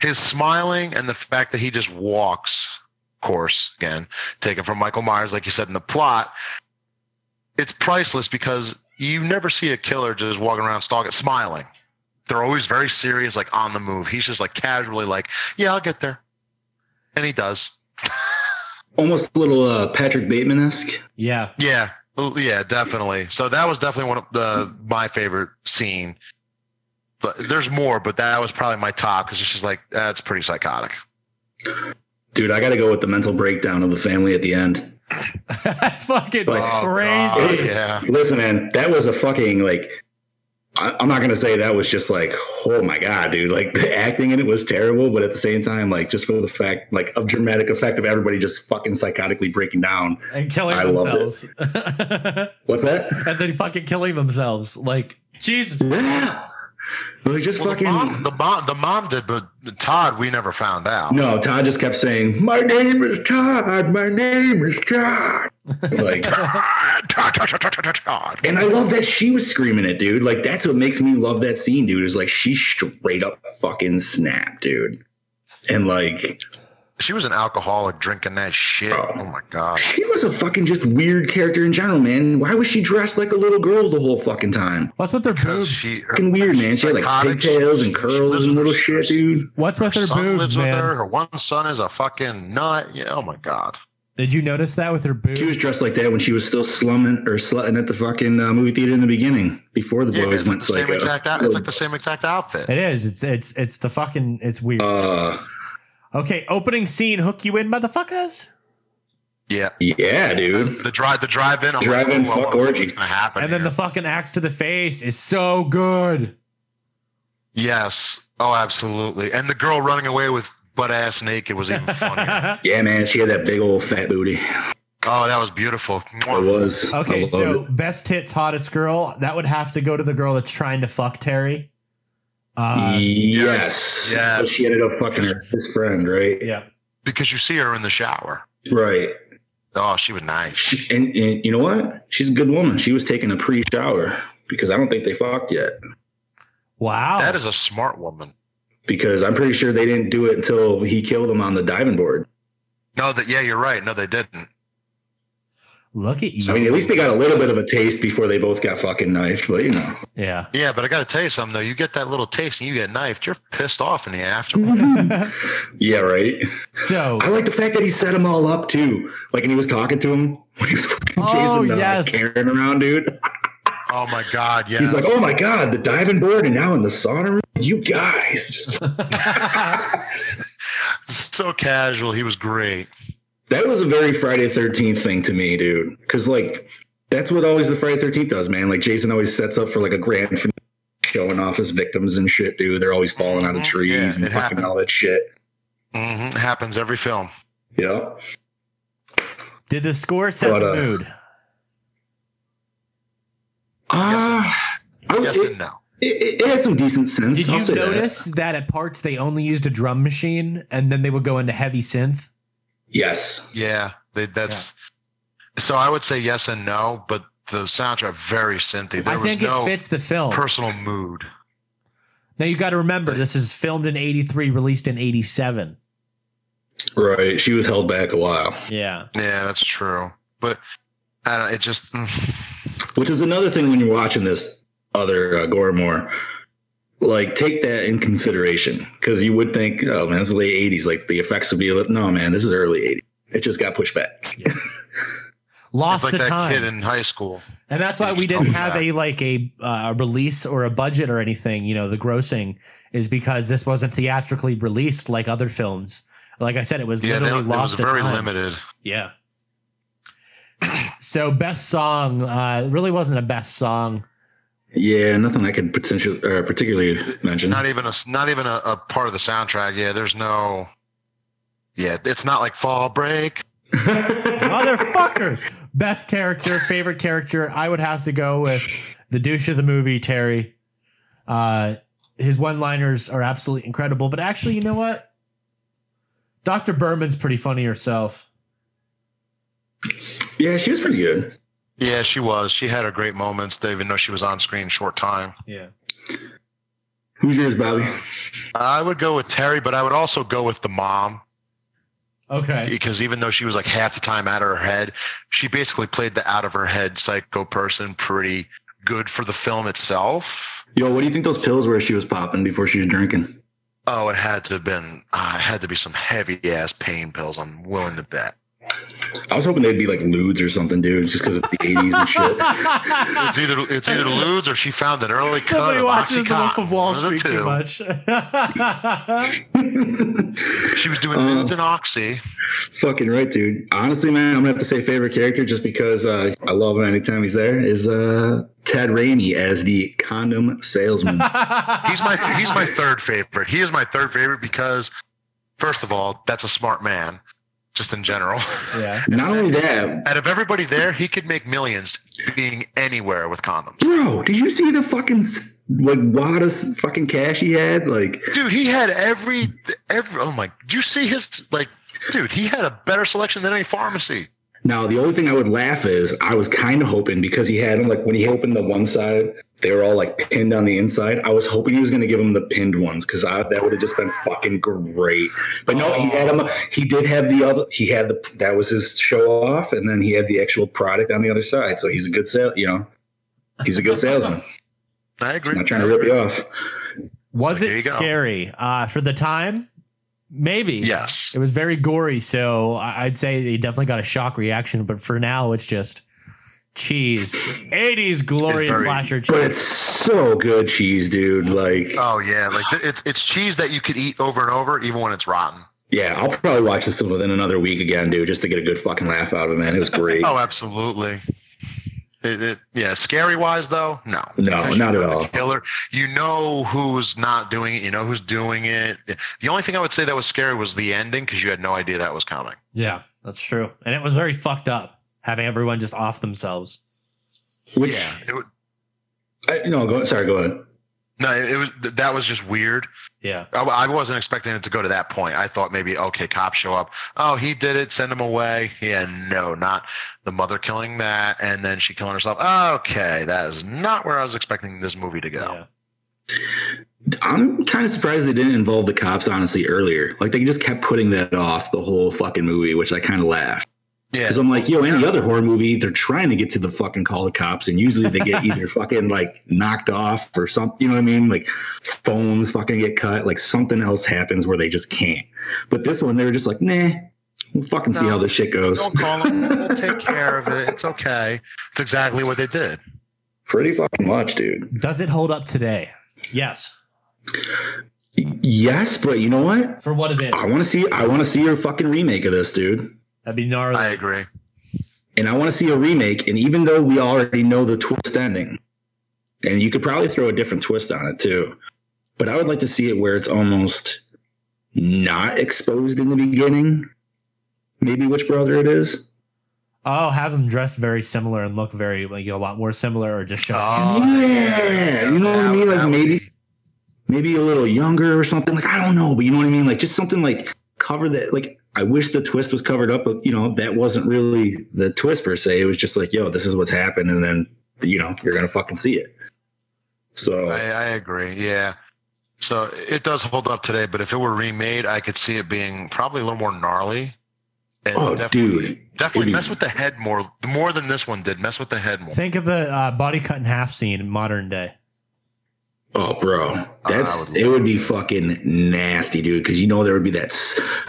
His smiling and the fact that he just walks, of course, again, taken from Michael Myers, like you said in the plot, it's priceless because you never see a killer just walking around stalking, smiling. They're always very serious, like on the move. He's just like casually, like, yeah, I'll get there. And he does. Almost a little uh, Patrick Bateman esque. yeah. Yeah. Yeah, definitely. So that was definitely one of the my favorite scene. But there's more, but that was probably my top because it's just like that's pretty psychotic. Dude, I got to go with the mental breakdown of the family at the end. That's fucking Like- Oh, crazy. God, yeah. Listen, man, that was a fucking like. I, I'm not gonna say that was just like, oh my god, dude. Like the acting in it was terrible, but at the same time, like just for the fact, like of dramatic effect of everybody just fucking psychotically breaking down. And killing I loved it. themselves. What's that? and then fucking killing themselves. Like, Jesus. Yeah, like just Well, the fucking. mom, the mom, the mom did, but Todd, we never found out. No, Todd just kept saying, "My name is Todd. My name is Todd." Like, Todd, Todd, Todd, Todd, Todd. and I love that she was screaming it, dude. Like, that's what makes me love that scene, dude. Is like she straight up fucking snapped, dude. And like, She was an alcoholic drinking that shit. Oh. Oh my god. she was a fucking just weird character in general, man. Why was she dressed like a little girl the whole fucking time? What's with their Because boobs? she Fucking weird, man. She had like Psychotic. pigtails and She- she curls and little her- shit, dude. What's with Her their son boobs, lives with her. man? Her one son is a fucking nut. Yeah. Oh my god. Did you notice that with her boobs? She was dressed like that when she was still slumming or slutting at the fucking uh, movie theater in the beginning before the Yeah, boys it's like went the same psycho. exact. out- It's like the same exact outfit. It is. It's it's it's the fucking. It's weird. Uh, okay, opening scene. Hook you in, motherfuckers. Yeah. yeah, dude. The drive, the drive-in. Drive-in like, oh, fuck what's orgy. gonna happen? And then the fucking axe to the face is so good. yes, oh, absolutely. And the girl running away with butt ass naked was even funnier. Yeah, man. She had that big old fat booty. oh, that was beautiful. It was. Okay, so it. best tits, hottest girl. That would have to go to the girl that's trying to fuck Terry. Uh, yes. yes. But she ended up fucking her his friend, right? yeah. Because you see her in the shower. Right. Oh, she was nice. She, and, and you know what? She's a good woman. She was taking a pre-shower because I don't think they fucked yet. Wow. That is a smart woman. Because I'm pretty sure they didn't do it until he killed him on the diving board. No, that yeah, you're right. No, they didn't. Look at you. I mean, at least they got a little bit of a taste before they both got fucking knifed. But you know, yeah. Yeah, but I got to tell you something though. You get that little taste and you get knifed, you're pissed off in the aftermath. yeah, right. So I like the fact that he set them all up too. Like, and he was talking to him when he was fucking Oh, chasing uh, yes. Karen around, dude. oh my god, yeah. He's like, oh my god, the diving board, and now in the sauna room. You guys, so casual. He was great. That was a very Friday Thirteenth thing to me, dude. Because like that's what always the Friday Thirteenth does, man. Like Jason always sets up for like a grand finale, showing off his victims and shit, dude. They're always falling out of Mhm. trees Yeah, and fucking happened. all that shit. hmm Happens every film. Yeah. Did the score set But, the uh, mood? Ah, I Yes it, and no. it, it, it had some decent synth. Did I'll you say that. notice that. at parts they only used a drum machine and then they would go into heavy synth? Yes. Yeah, they, that's. So I would say yes and no, but the soundtrack very synthy. There I was think no it fits the film. personal mood. now you got to remember this is filmed in 83, released in 87. Right. She was held back a while. Yeah. Yeah, that's true. But I don't. It just. Which is another thing when you're watching this other uh, Goremore. Like, take that in consideration because you would think, oh man, this is late 80s. Like, the effects would be a little. No, man, this is early 80s. It just got pushed back. Yeah. Lost it's like to that time. kid in high school. And that's why we didn't have a like a uh, release or a budget or anything. You know, the grossing is because this wasn't theatrically released like other films. Like I said, it was Yeah, they, literally it was very time. limited. Yeah. so best song uh, really wasn't a best song. Yeah, nothing I could potentially uh, particularly mention. Not even a not even a, a part of the soundtrack. Yeah, there's no. Yeah, it's not like Fall Break. Motherfucker. Best character, favorite character. I would have to go with the douche of the movie, Terry. Uh, his one-liners are absolutely incredible. But actually, you know what? Dr. Berman's pretty funny herself. yeah, she was pretty good. Yeah, she was. She had her great moments. They even though she was on screen short time. Yeah. Who's yours, Bobby? I would go with Terry, but I would also go with the mom Okay. because even though she was like half the time out of her head, she basically played the out of her head psycho person pretty good for the film itself. Yo, what do you think those pills were she was popping before she was drinking? Oh, it had to have been. Uh, it had to be some heavy ass pain pills. I'm willing to bet. I was hoping they'd be like ludes or something, dude, just because it's the 80s and shit. It's either it's either Ludes or she found an early cut Somebody of watches The Wolf of Wall One of the Street too much. She was doing Uh, Ludes and Oxy. Fucking right, dude. Honestly, man, I'm gonna have to say favorite character just because uh, I love him anytime he's there is uh, Ted Raimi as the condom salesman. He's my he's my third favorite. He is my third favorite because, first of all, that's a smart man, just in general. yeah. Not only that, Out of everybody there, he could make millions being anywhere with condoms. bro, did you see the fucking like wad of fucking cash he had? Like, Dude, he had every every. Oh my! Did you see his like? Dude, he had a better selection than any pharmacy. now the only thing I would laugh is I was kind of hoping because he had them like when he opened the one side, they were all like pinned on the inside. I was hoping he was gonna give him the pinned ones because that would have just been fucking great. But no, he had them. He did have the other. He had the that was his show off, and then he had the actual product on the other side. So he's a good sale. You know, he's a good salesman. I agree. Not trying to rip you off. Was There it scary? Uh, for the time, Maybe. Yes. It was very gory, so I- I'd say he definitely got a shock reaction. But for now, it's just cheese. 80s glorious very- slasher But cheese. it's so good cheese, dude. Like, Oh yeah, like th- it's it's cheese that you could eat over and over, even when it's rotten. yeah, I'll probably watch this within another week again, dude, just to get a good fucking laugh out of it, man. It was great. Oh, absolutely. It, it, yeah, scary wise though, no, No, Because not at all. Killer, you know who's not doing it. You know who's doing it. The only thing I would say that was scary was the ending because you had no idea that was coming. yeah, that's true. And it was very fucked up having everyone just off themselves. Which, Yeah, it, would- I, no, go, sorry, go ahead. no, it was that was just weird. Yeah. I, I wasn't expecting it to go to that point. I thought maybe okay, cops show up. Oh, he did it. Send him away. Yeah, no, not the mother killing that, and then she killing herself. Okay, that is not where I was expecting this movie to go. Yeah. I'm kind of surprised they didn't involve the cops, honestly, earlier. Like, they just kept putting that off the whole fucking movie, which I kind of laughed. Yeah, Because I'm like, yo, any other horror movie, they're trying to get to the fucking call the cops, and usually they get either fucking like knocked off or something. You know what I mean? Like phones fucking get cut, like something else happens where they just can't. But this one, they were just like, nah, we'll fucking see how this shit goes. Don't call them. We'll take care of it. It's okay. It's exactly what they did. Pretty fucking much, dude. Does it hold up today? Yes. Yes, but you know what? For what it is. I want to see. I want to see your fucking remake of this, dude. That'd be gnarly. I agree. and I want to see a remake. And even though we already know the twist ending, and you could probably throw a different twist on it too, but I would like to see it where it's almost not exposed in the beginning. Maybe which brother it is. Oh, have them dressed very similar and look very like you know, a lot more similar, or just show. Oh, yeah, you know what I mean. Like maybe, maybe a little younger or something. Like I don't know, but you know what I mean. Like just something like cover that. Like I wish the twist was covered up, but you know that wasn't really the twist per se. It was just like, yo, this is what's happened, and then you know you're gonna fucking see it. So I, I agree. Yeah. So it does hold up today, but if it were remade, I could see it being probably a little more gnarly. And Oh, definitely, dude. definitely mess with the head more, more than this one did. Mess with the head more. Think of the uh, body cut in half scene in modern day. Oh, bro, that's I would it. Would be fucking nasty, dude. Because you know there would be that.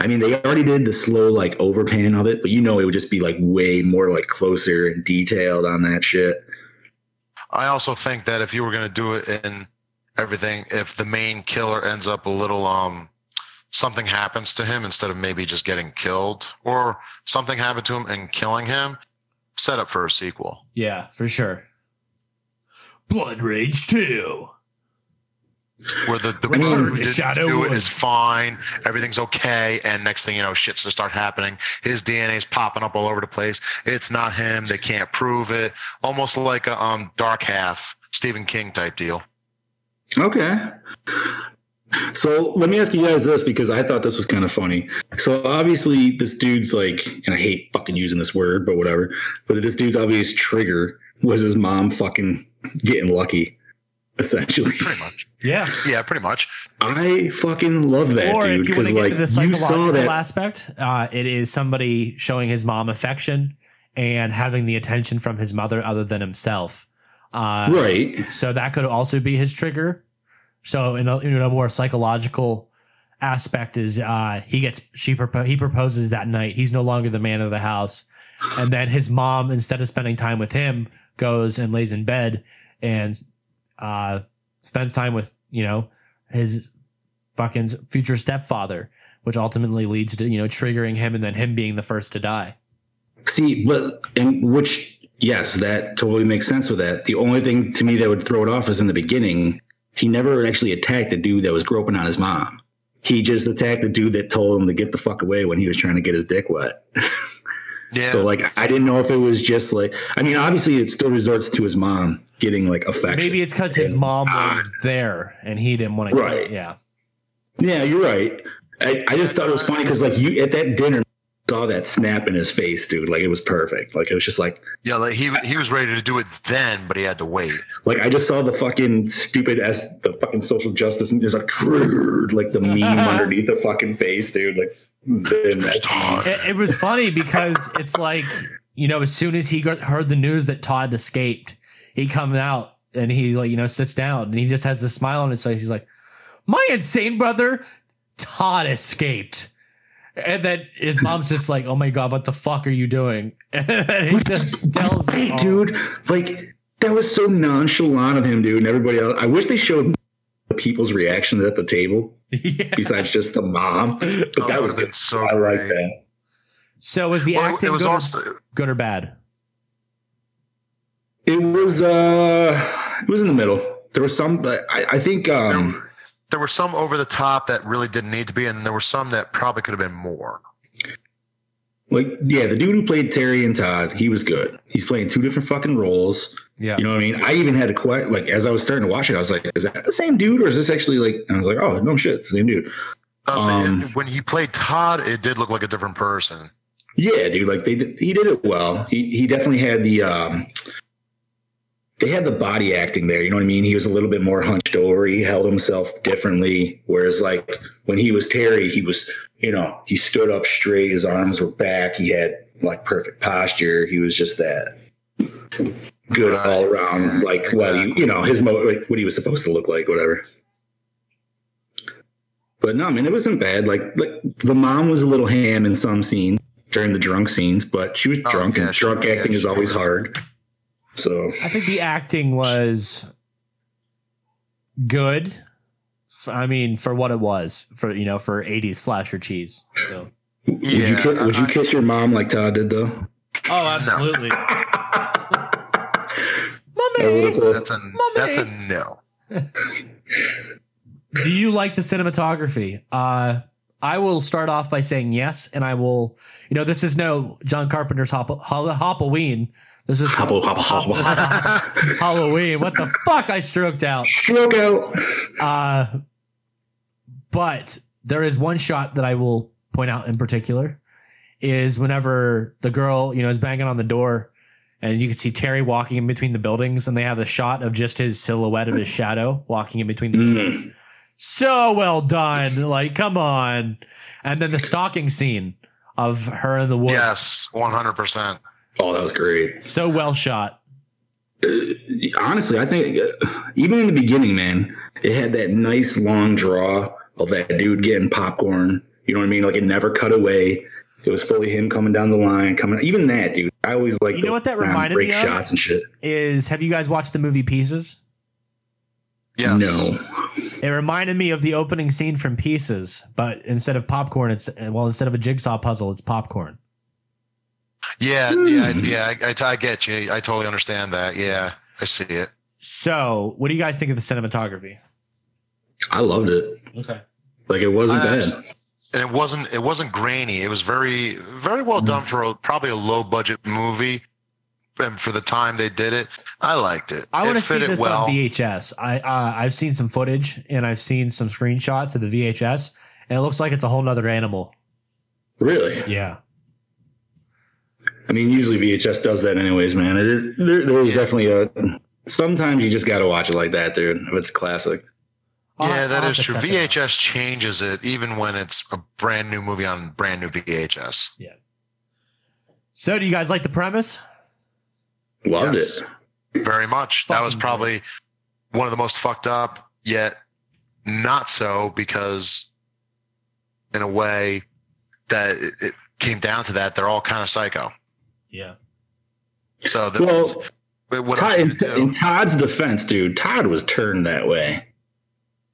I mean, they already did the slow like overpan of it, but you know it would just be like way more like closer and detailed on that shit. I also think that if you were going to do it in everything, if the main killer ends up a little, um, something happens to him instead of maybe just getting killed, or something happened to him and killing him, set up for a sequel. Yeah, for sure. Blood Rage 2. Where the, the brother who didn't shadow do it is fine, everything's okay, and next thing you know, shit's to start happening. His DNA's popping up all over the place. It's not him. They can't prove it. Almost like a um Dark Half Stephen King type deal. Okay. So let me ask you guys this because I thought this was kind of funny. So obviously this dude's like, and I hate fucking using this word, but whatever. But this dude's obvious trigger was his mom fucking getting lucky, essentially. Pretty much. Yeah. Yeah, pretty much. I fucking love that or dude if you want because to get like into the you saw psychological that. aspect, uh, it is somebody showing his mom affection and having the attention from his mother other than himself. Uh, right. So that could also be his trigger. So in a, in a more psychological aspect is uh, he gets she propo- he proposes that night. He's no longer the man of the house, and then his mom instead of spending time with him goes and lays in bed and uh, spends time with you know his fucking future stepfather, which ultimately leads to you know triggering him and then him being the first to die. See, but and which yes, that totally makes sense with that. The only thing to me that would throw it off is in the beginning, he never actually attacked the dude that was groping on his mom. He just attacked the dude that told him to get the fuck away when he was trying to get his dick wet. Yeah. So like I didn't know if it was just like I mean obviously it still resorts to his mom getting like affection. Maybe it's because his mom Ah. was there and he didn't want to. Right. Yeah. Yeah, you're right. I, I just thought it was funny because like you at that dinner saw that snap in his face, dude. Like it was perfect. Like it was just like yeah, like he he was ready to do it then, but he had to wait. Like I just saw the fucking stupid as the fucking social justice and there's like triggered like the meme underneath the fucking face, dude. Like then that's It, it was funny because it's like you know, as soon as he got, heard the news that Todd escaped, he comes out and he like you know sits down and he just has the smile on his face. He's like, "My insane brother Todd escaped. And then his mom's just like, "Oh my god, what the fuck are you doing?" And then he just tells, Hey, dude, like that was so nonchalant of him, dude, and everybody else. I wish they showed people's reactions at the table Yeah. besides just the mom. But Oh, that was would've good. so I like that. So was the Well, acting it was good, or, also good or bad? It was uh it was in the middle. There was some but I, I think um there were some over the top that really didn't need to be, and there were some that probably could have been more. like yeah, the dude who played Terry and Todd, he was good. He's playing two different fucking roles. Yeah. You know what I mean? I even had a question like as I was starting to watch it, I was like, is that the same dude or is this actually like and I was like, oh no shit, it's the same dude. I was like, Um, when he played Todd, it did look like a different person. Yeah, dude. Like they, did, he did it well. He he definitely had the um, they had the body acting there. You know what I mean? He was a little bit more hunched over. He held himself differently. Whereas like when he was Terry, he was you know he stood up straight. His arms were back. He had like perfect posture. He was just that good all around. Like what he you know his mo like what he was supposed to look like. Whatever. But no, I mean it wasn't bad. Like like the mom was a little ham in some scenes during the drunk scenes, but she was Oh, drunk yeah, and sure, drunk yeah, acting is always hard. So I think the acting was good. I mean, for what it was, for you know, for '80s slasher cheese. So. would you would you kiss your mom like Todd did though? Oh, absolutely. That was a little close. That's a no. Do you like the cinematography? Uh, I will start off by saying yes, and I will. You know, this is no John Carpenter's Hop- Halloween. This is Hopple, hopple, hopple. Halloween. What the fuck? I stroked out. Stroke out. Uh, but there is one shot that I will point out in particular is whenever the girl, you know, is banging on the door and you can see Terry walking in between the buildings and they have the shot of just his silhouette of his shadow walking in between the buildings. Mm. So well done. Like, come on. And then the stalking scene of her in the woods. Yes, one hundred percent. Oh, that was great. So well shot. Uh, honestly, I think uh, even in the beginning, man, it had that nice long draw of that dude getting popcorn. You know what I mean? Like it never cut away. It was fully him coming down the line, coming. Even that dude, I always like. You know what that um, reminded break me of? shots and shit. Is have you guys watched the movie Pieces? Yeah. No. It reminded me of the opening scene from Pieces, but instead of popcorn, it's well, instead of a jigsaw puzzle, it's popcorn. Yeah, yeah, yeah. I, I, I get you. I totally understand that. Yeah, I see it. So, what do you guys think of the cinematography? I loved it. Okay. Like it wasn't I bad. Abs- and it wasn't it wasn't grainy. It was very very well done for a, probably a low budget movie, and for the time they did it, I liked it. I want to see this well. on VHS. I uh, I've seen some footage and I've seen some screenshots of the VHS, and it looks like it's a whole nother animal. Really? Yeah. I mean, usually VHS does that anyways, man. It, there, there's Yeah. definitely a. Sometimes you just got to watch it like that, dude. If it's classic. I'll- yeah, I'll is true. check it. VHS changes it even when it's a brand new movie on brand new VHS. Yeah. So, do you guys like the premise? Loved Yes. it. Very much. that was Fucking probably one of the most fucked up, yet not so because, in a way, that it, it came down to that. They're all kind of psycho. Yeah. So, the, Well, what Todd, in, you gonna do? in Todd's defense, dude, Todd was turned that way.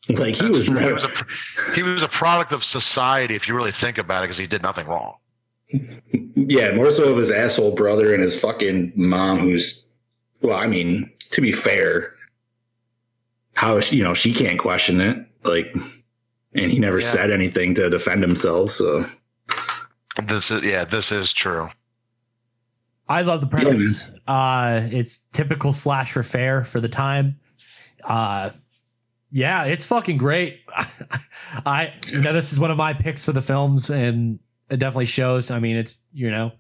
Like he was true. he was a he was a product of society if you really think about it because he did nothing wrong. Yeah, more so of his asshole brother and his fucking mom, who's. Well, I mean, to be fair, how you know she can't question it, like, and he never Yeah. said anything to defend himself. So This is yeah, this is true. I love the premise. uh, it's typical slasher fare for the time. Uh, yeah, it's fucking great. I, you know, this is one of my picks for the films, and it definitely shows. I mean, it's you know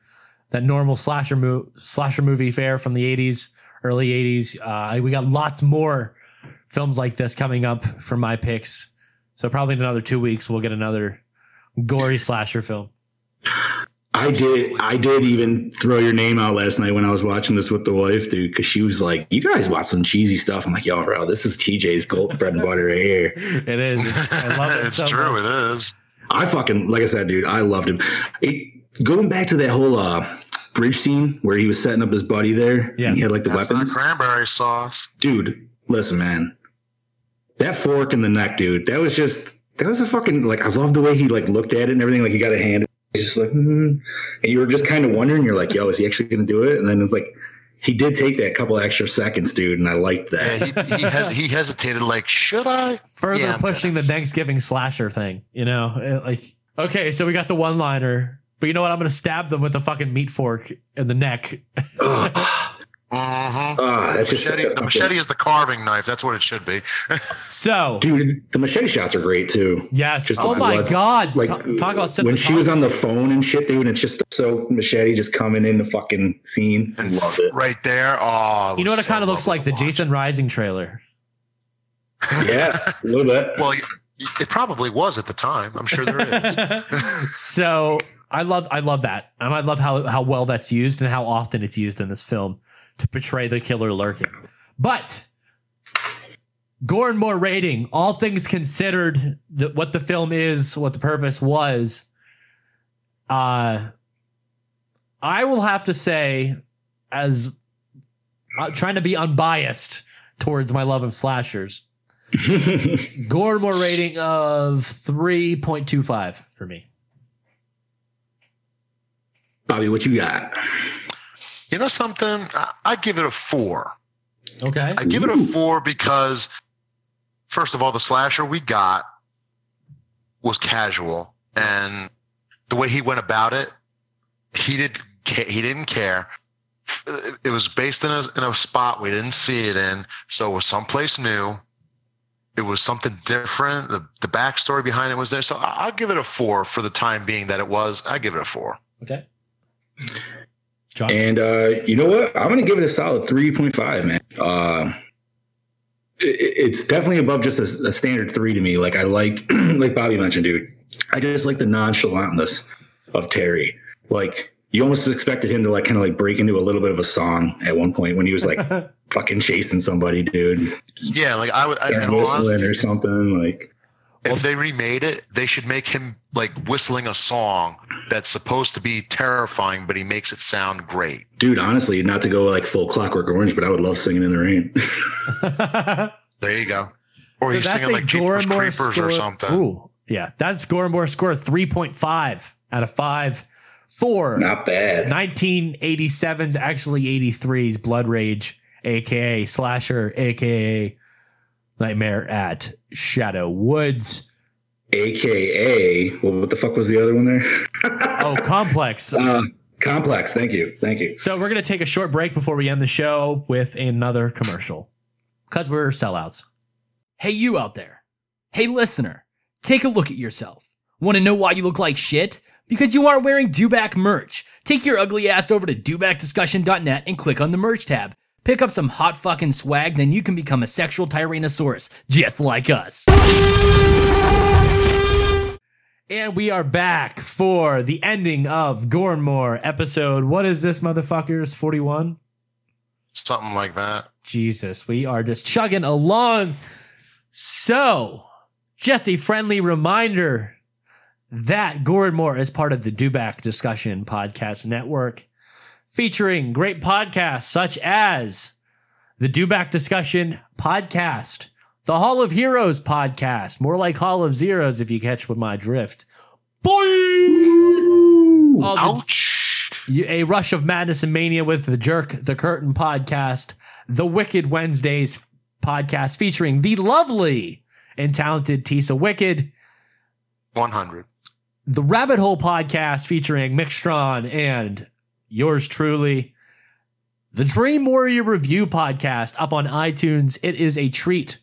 that normal slasher mo- slasher movie fare from the '80s, early '80s. Uh, we got lots more films like this coming up for my picks. So probably in another two weeks we'll get another gory slasher film. I did. I did even throw your name out last night when I was watching this with the wife, dude, because she was like, "You guys watch some cheesy stuff." I'm like, "Yo, bro, this is TJ's gold bread and butter right here." It is. I love it. it's so true. much. It is. I fucking like I said, dude. I loved him. It, going back to that whole uh, bridge scene where he was setting up his buddy there. Yeah. and he had like the That's not weapons. cranberry sauce. dude, listen, man. That fork in the neck, dude. That was just that was a fucking like I love the way he like looked at it and everything. Like he got a hand, he's just like, hmm. and you were just kind of wondering. You're like, yo, is he actually going to do it? And then it's like he did take that couple extra seconds, dude, and I liked that. Yeah, he, he, hes- he hesitated, like, should I? Further Yeah, pushing the Thanksgiving slasher thing, you know? Uh, Like, okay, so we got the one liner, but you know what? I'm going to stab them with a fucking meat fork in the neck. Ah, that's just Machete, such the fucking- machete is the carving knife. That's what it should be. So, dude. The machete shots are great too. yes. Just oh my bloods. God. Like talk, talk about when she was on the phone and shit, dude. And it's just so machete just coming in the fucking scene. And Love it. right there. Oh, it You know what was it kind of looks like? The watch. Jason Rising trailer. Yeah, a little bit. Well, it probably was at the time. I'm sure there is. so I love I love that. And I love how how well that's used and how often it's used in this film to portray the killer lurking. But Gore and More rating, all things considered, the, what the film is, what the purpose was, uh I will have to say, as uh, trying to be unbiased towards my love of slashers, Gore and More rating of 3.25 for me. Bobby, what you got? You know something? I, I give it a four. Okay. I give it a four because, first of all, the slasher we got was casual, and the way he went about it, he did he didn't care. It was based in a in a spot we didn't see it in, so it was someplace new. It was something different. The the backstory behind it was there, so I- I'll give it a four for the time being that it was. I give it a four. Okay. John. And uh, you know what? I'm going to give it a solid 3.5, man. Uh, it, it's definitely above just a, a standard three to me. Like I liked, like Bobby mentioned, dude. I just like the nonchalantness of Terry. Like you almost expected him to like kind of like break into a little bit of a song at one point when he was like fucking chasing somebody, dude, Yeah, like I would. I, and in all whistling honesty, or something. Like if they remade it, they should make him like whistling a song that's supposed to be terrifying, but he makes it sound great. dude, honestly, not to go like full Clockwork Orange, but I would love singing in the rain. There you go. Or So he's singing like Jeepers Gormore Creepers score- or something. Ooh, yeah, that's Gormore score 3.5 out of 5 Four, not bad. 1987's actually 83's Blood Rage, aka Slasher, aka Nightmare at Shadow Woods. AKA, well, what the fuck was the other one there? Oh, Complex. Uh, complex. Thank you. Thank you. So we're gonna take a short break before we end the show with another commercial. Cause we're sellouts. Hey, you out there. Hey, listener. Take a look at yourself. Want to know why you look like shit? Because you aren't wearing Dewback merch. Take your ugly ass over to dewbackdiscussion.net and click on the merch tab. Pick up some hot fucking swag, then you can become a sexual tyrannosaurus, just like us. And we are back for the ending of Gormore episode. What is this, motherfuckers? 41? Something like that. Jesus, we are just chugging along. So, just a friendly reminder that Gore and More is part of the Dewback Discussion Podcast Network, featuring great podcasts such as the Dewback Discussion Podcast, the Hall of Heroes Podcast, more like Hall of Zeros if you catch with my drift. Boy! The- Ouch. a rush of madness and mania with the jerk the curtain podcast the wicked wednesdays podcast featuring the lovely and talented tisa wicked 100. the rabbit hole podcast featuring mick strawn and yours truly. The dream warrior review podcast up on itunes. It is a treat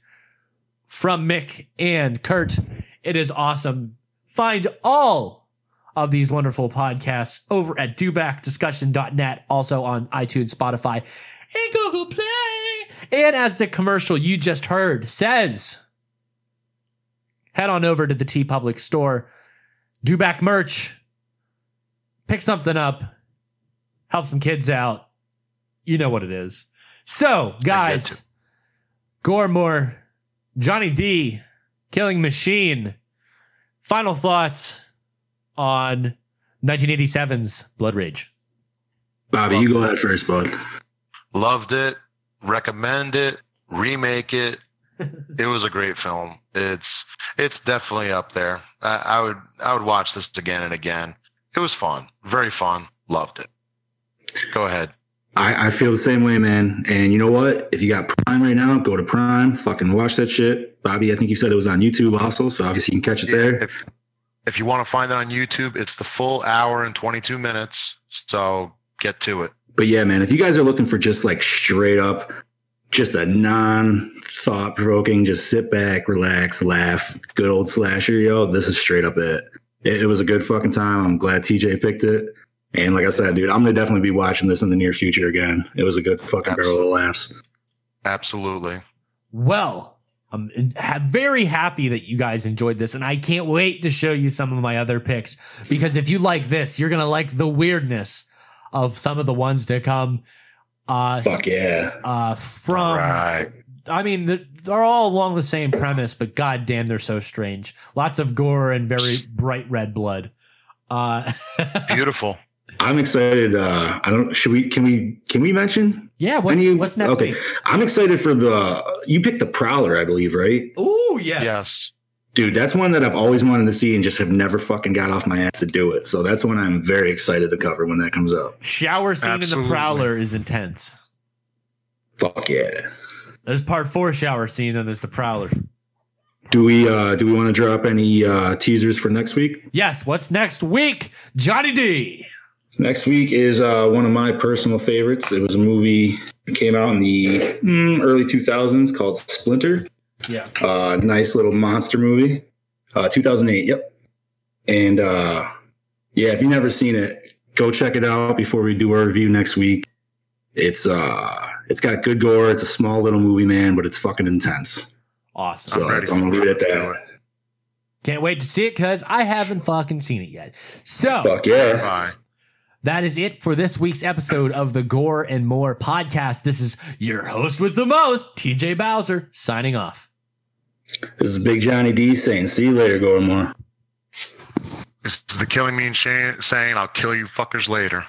from mick and kurt. It is awesome. Find all of these wonderful podcasts over at dewbackdiscussion.net, also on iTunes, Spotify, and Google Play. And as the commercial you just heard says, head on over to the TeePublic store, Dewback merch, pick something up, help some kids out. You know what it is. So, guys, Gormore, Johnny D, Killing Machine. Final thoughts on 1987's Blood Rage. Bobby, you go ahead first, bud. Loved it. Recommend it. Remake it. it was a great film. It's it's definitely up there. I, I would I would watch this again and again. It was fun. Very fun. Loved it. Go ahead. I, I feel the same way, man. And you know what? If you got Prime right now, go to Prime. Fucking watch that shit. Bobby, I think you said it was on YouTube also, so obviously you can catch it there. If if you want to find it on YouTube, it's the full hour and 22 minutes. So get to it. But yeah, man, if you guys are looking for just like straight up, just a non thought provoking, just sit back, relax, laugh, good old slasher, yo, this is straight up it. it. It was a good fucking time. I'm glad TJ picked it. And like I said, dude, I'm gonna definitely be watching this in the near future again. It was a good fucking barrel of laughs. Absolutely. Well, I'm ha- very happy that you guys enjoyed this, and I can't wait to show you some of my other picks because if you like this, you're gonna like the weirdness of some of the ones to come. Uh, Fuck yeah. uh, from Right. I mean, they're, they're all along the same premise, but goddamn, they're so strange. Lots of gore and very bright red blood. Uh, Beautiful. I'm excited. Uh, I don't. Should we? Can we? Can we mention? yeah, what's, any- what's next Okay, week? I'm excited for the. You picked the Prowler, I believe, right? Oh yes. Yes. Dude, that's one that I've always wanted to see and just have never fucking got off my ass to do it. So that's one I'm very excited to cover when that comes out. Shower scene in the Prowler is intense. Fuck yeah. There's part four shower scene, then there's the Prowler. Do we uh do we want to drop any uh teasers for next week? Yes, what's next week? Johnny D. Next week is uh one of my personal favorites. It was a movie that came out in the mm, early 2000s called Splinter. Yeah. Uh nice little monster movie. Uh 2008, yep. And uh yeah, if you've never seen it, go check it out before we do our review next week. It's uh it's got good gore. It's a small little movie, man, but it's fucking intense. Awesome. So I'm ready I'm gonna leave it it. at that. Can't wait to see it because I haven't fucking seen it yet. So Fuck yeah. Bye. That is it for this week's episode of the Gore and More podcast. This is your host with the most, TJ Bowser, signing off. This is Big Johnny D saying, see you later, Gormore. This is the killing me and saying, I'll kill you fuckers later.